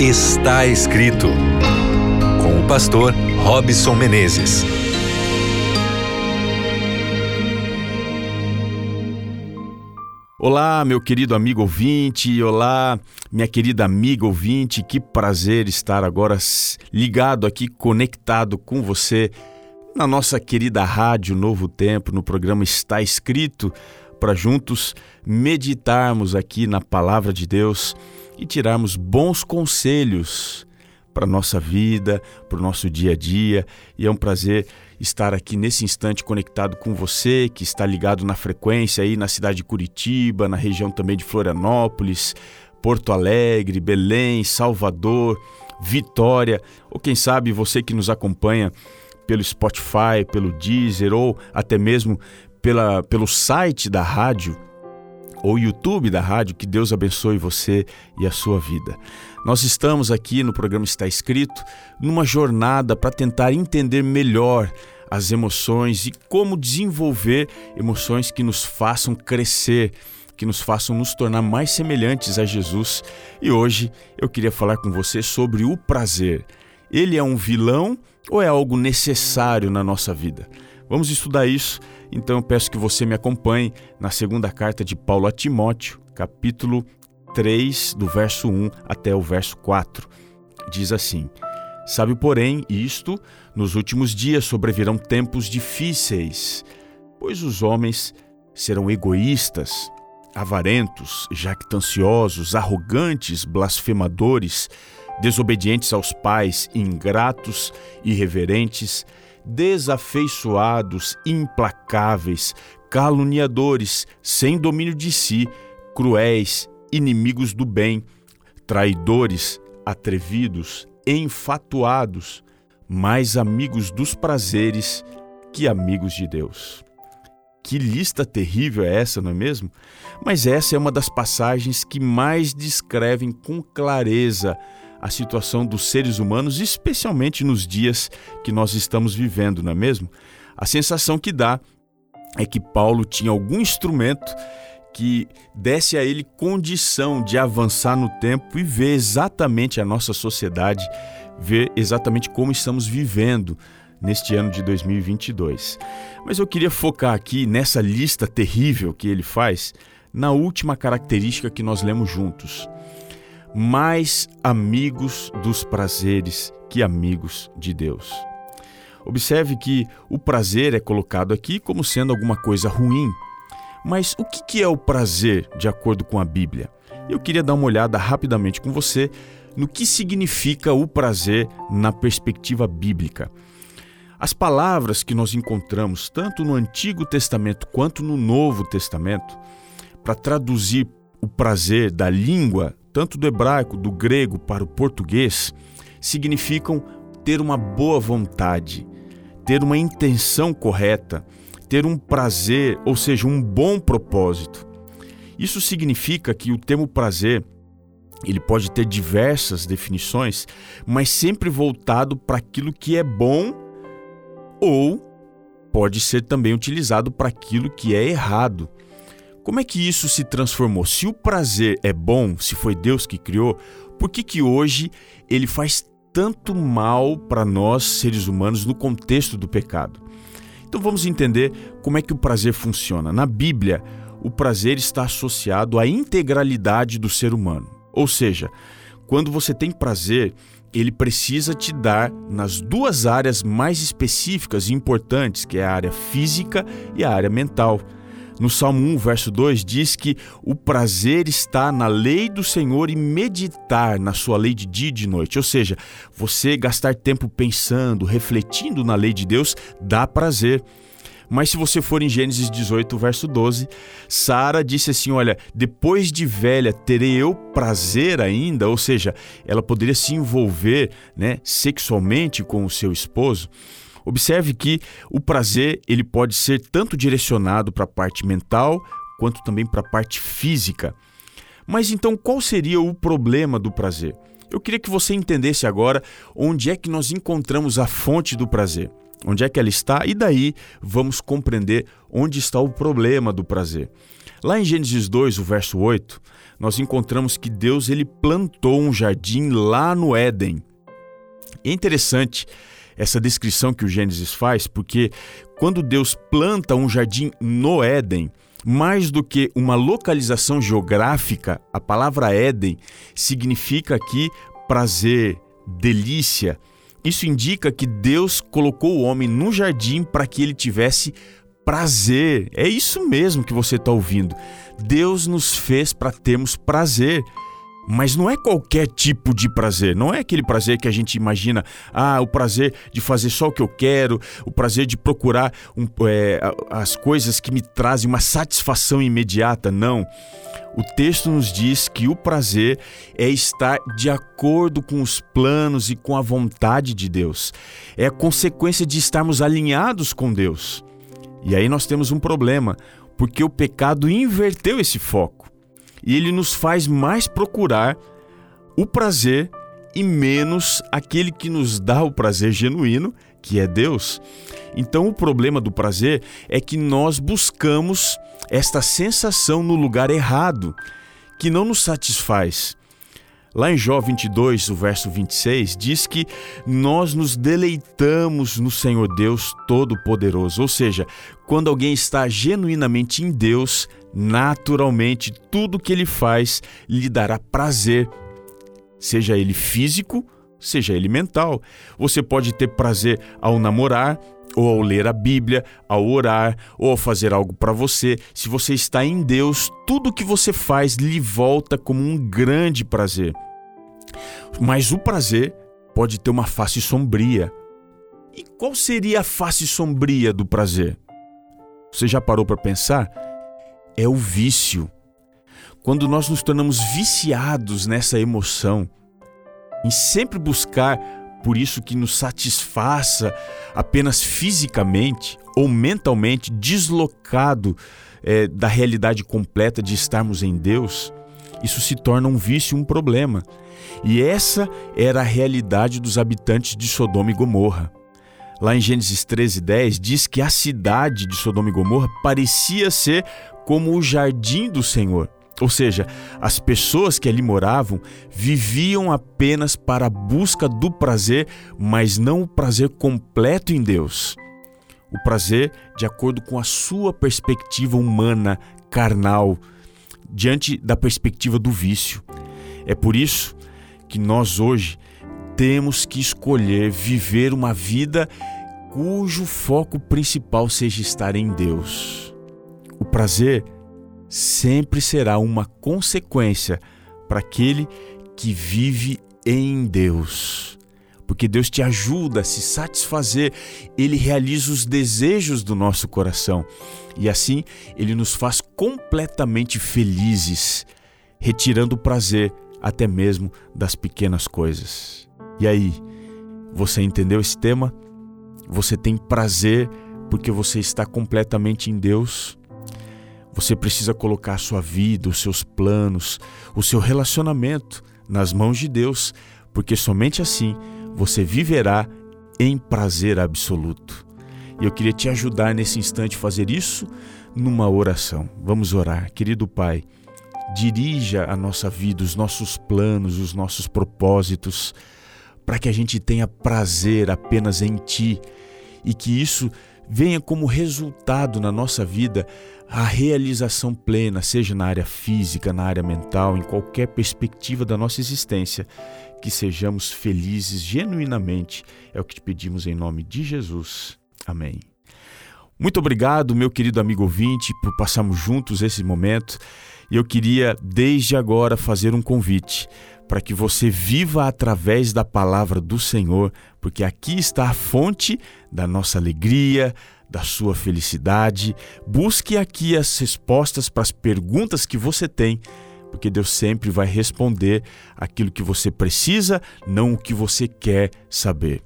Está escrito. Com o pastor Robson Menezes. Olá, meu querido amigo ouvinte, olá, minha querida amiga ouvinte, que prazer estar agora ligado aqui, conectado com você na nossa querida Rádio Novo Tempo, no programa Está Escrito, para juntos meditarmos aqui na Palavra de Deus e tirarmos bons conselhos para a nossa vida, para o nosso dia a dia. E é um prazer estar aqui nesse instante conectado com você, que está ligado na frequência aí na cidade de Curitiba, na região também de Florianópolis, Porto Alegre, Belém, Salvador, Vitória, ou quem sabe você que nos acompanha pelo Spotify, pelo Deezer ou até mesmo pela, pelo site da rádio ou YouTube da rádio, que Deus abençoe você e a sua vida. Nós estamos aqui no programa Está Escrito numa jornada para tentar entender melhor as emoções e como desenvolver emoções que nos façam crescer, que nos façam nos tornar mais semelhantes a Jesus. E hoje eu queria falar com você sobre o prazer. Ele é um vilão ou é algo necessário na nossa vida? Vamos estudar isso, então eu peço que você me acompanhe na segunda carta de Paulo a Timóteo, capítulo 3, do verso 1 até o verso 4. Diz assim: Sabe, porém, isto, nos últimos dias sobrevirão tempos difíceis, pois os homens serão egoístas, avarentos, jactanciosos, arrogantes, blasfemadores, desobedientes aos pais, ingratos, irreverentes, desafeiçoados, implacáveis, caluniadores, sem domínio de si, cruéis, inimigos do bem, traidores, atrevidos, enfatuados, mais amigos dos prazeres que amigos de Deus. Que lista terrível é essa, não é mesmo? Mas essa é uma das passagens que mais descrevem com clareza a situação dos seres humanos, especialmente nos dias que nós estamos vivendo, não é mesmo? A sensação que dá é que Paulo tinha algum instrumento que desse a ele condição de avançar no tempo e ver exatamente a nossa sociedade, ver exatamente como estamos vivendo neste ano de 2022. Mas eu queria focar aqui nessa lista terrível que ele faz, na última característica que nós lemos juntos mais amigos dos prazeres que amigos de Deus. Observe que o prazer é colocado aqui como sendo alguma coisa ruim. Mas o que é o prazer de acordo com a Bíblia? Eu queria dar uma olhada rapidamente com você no que significa o prazer na perspectiva bíblica. As palavras que nós encontramos tanto no Antigo Testamento quanto no Novo Testamento para traduzir o prazer da língua tanto do hebraico, do grego para o português, significam ter uma boa vontade, ter uma intenção correta, ter um prazer, ou seja, um bom propósito. Isso significa que o termo prazer ele pode ter diversas definições, mas sempre voltado para aquilo que é bom ou pode ser também utilizado para aquilo que é errado. Como é que isso se transformou? Se o prazer é bom, se foi Deus que criou, por que, que hoje ele faz tanto mal para nós, seres humanos, no contexto do pecado? Então vamos entender como é que o prazer funciona. Na Bíblia, o prazer está associado à integralidade do ser humano. Ou seja, quando você tem prazer, ele precisa te dar nas duas áreas mais específicas e importantes, que é a área física e a área mental. No Salmo 1, verso 2, diz que o prazer está na lei do Senhor e meditar na sua lei de dia e de noite. Ou seja, você gastar tempo pensando, refletindo na lei de Deus, dá prazer. Mas se você for em Gênesis 18, verso 12, Sara disse assim: Olha, depois de velha, terei eu prazer ainda? Ou seja, ela poderia se envolver né, sexualmente com o seu esposo. Observe que o prazer ele pode ser tanto direcionado para a parte mental quanto também para a parte física. Mas então qual seria o problema do prazer? Eu queria que você entendesse agora onde é que nós encontramos a fonte do prazer, onde é que ela está e daí vamos compreender onde está o problema do prazer. Lá em Gênesis 2, o verso 8, nós encontramos que Deus ele plantou um jardim lá no Éden. É interessante essa descrição que o Gênesis faz, porque quando Deus planta um jardim no Éden, mais do que uma localização geográfica, a palavra Éden significa aqui prazer, delícia. Isso indica que Deus colocou o homem no jardim para que ele tivesse prazer. É isso mesmo que você está ouvindo. Deus nos fez para termos prazer. Mas não é qualquer tipo de prazer, não é aquele prazer que a gente imagina, ah, o prazer de fazer só o que eu quero, o prazer de procurar um, é, as coisas que me trazem uma satisfação imediata, não. O texto nos diz que o prazer é estar de acordo com os planos e com a vontade de Deus, é a consequência de estarmos alinhados com Deus. E aí nós temos um problema, porque o pecado inverteu esse foco e ele nos faz mais procurar o prazer e menos aquele que nos dá o prazer genuíno, que é Deus. Então, o problema do prazer é que nós buscamos esta sensação no lugar errado, que não nos satisfaz. Lá em Jó 22, o verso 26, diz que nós nos deleitamos no Senhor Deus Todo-Poderoso. Ou seja, quando alguém está genuinamente em Deus, naturalmente tudo que ele faz lhe dará prazer, seja ele físico, seja ele mental. Você pode ter prazer ao namorar, ou ao ler a Bíblia, ao orar, ou ao fazer algo para você. Se você está em Deus, tudo que você faz lhe volta como um grande prazer. Mas o prazer pode ter uma face sombria. E qual seria a face sombria do prazer? Você já parou para pensar? é o vício. Quando nós nos tornamos viciados nessa emoção, em sempre buscar por isso que nos satisfaça apenas fisicamente ou mentalmente, deslocado é, da realidade completa de estarmos em Deus, isso se torna um vício, um problema. E essa era a realidade dos habitantes de Sodoma e Gomorra. Lá em Gênesis 13:10 diz que a cidade de Sodoma e Gomorra parecia ser como o jardim do Senhor. Ou seja, as pessoas que ali moravam viviam apenas para a busca do prazer, mas não o prazer completo em Deus. O prazer de acordo com a sua perspectiva humana, carnal, diante da perspectiva do vício. É por isso que nós hoje temos que escolher viver uma vida cujo foco principal seja estar em Deus. O prazer sempre será uma consequência para aquele que vive em Deus. Porque Deus te ajuda a se satisfazer, Ele realiza os desejos do nosso coração e assim Ele nos faz completamente felizes, retirando o prazer até mesmo das pequenas coisas. E aí, você entendeu esse tema? Você tem prazer porque você está completamente em Deus? Você precisa colocar sua vida, os seus planos, o seu relacionamento nas mãos de Deus, porque somente assim você viverá em prazer absoluto. E eu queria te ajudar nesse instante a fazer isso numa oração. Vamos orar. Querido Pai, dirija a nossa vida, os nossos planos, os nossos propósitos, para que a gente tenha prazer apenas em Ti e que isso venha como resultado na nossa vida a realização plena, seja na área física, na área mental, em qualquer perspectiva da nossa existência, que sejamos felizes genuinamente, é o que te pedimos em nome de Jesus. Amém. Muito obrigado, meu querido amigo ouvinte, por passarmos juntos esse momento. E eu queria, desde agora, fazer um convite para que você viva através da palavra do Senhor, porque aqui está a fonte da nossa alegria, da sua felicidade. Busque aqui as respostas para as perguntas que você tem, porque Deus sempre vai responder aquilo que você precisa, não o que você quer saber.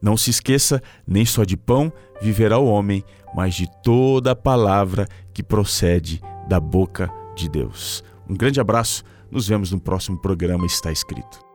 Não se esqueça, nem só de pão viverá o homem, mas de toda a palavra que procede da boca de Deus. Um grande abraço nos vemos no próximo programa Está Escrito.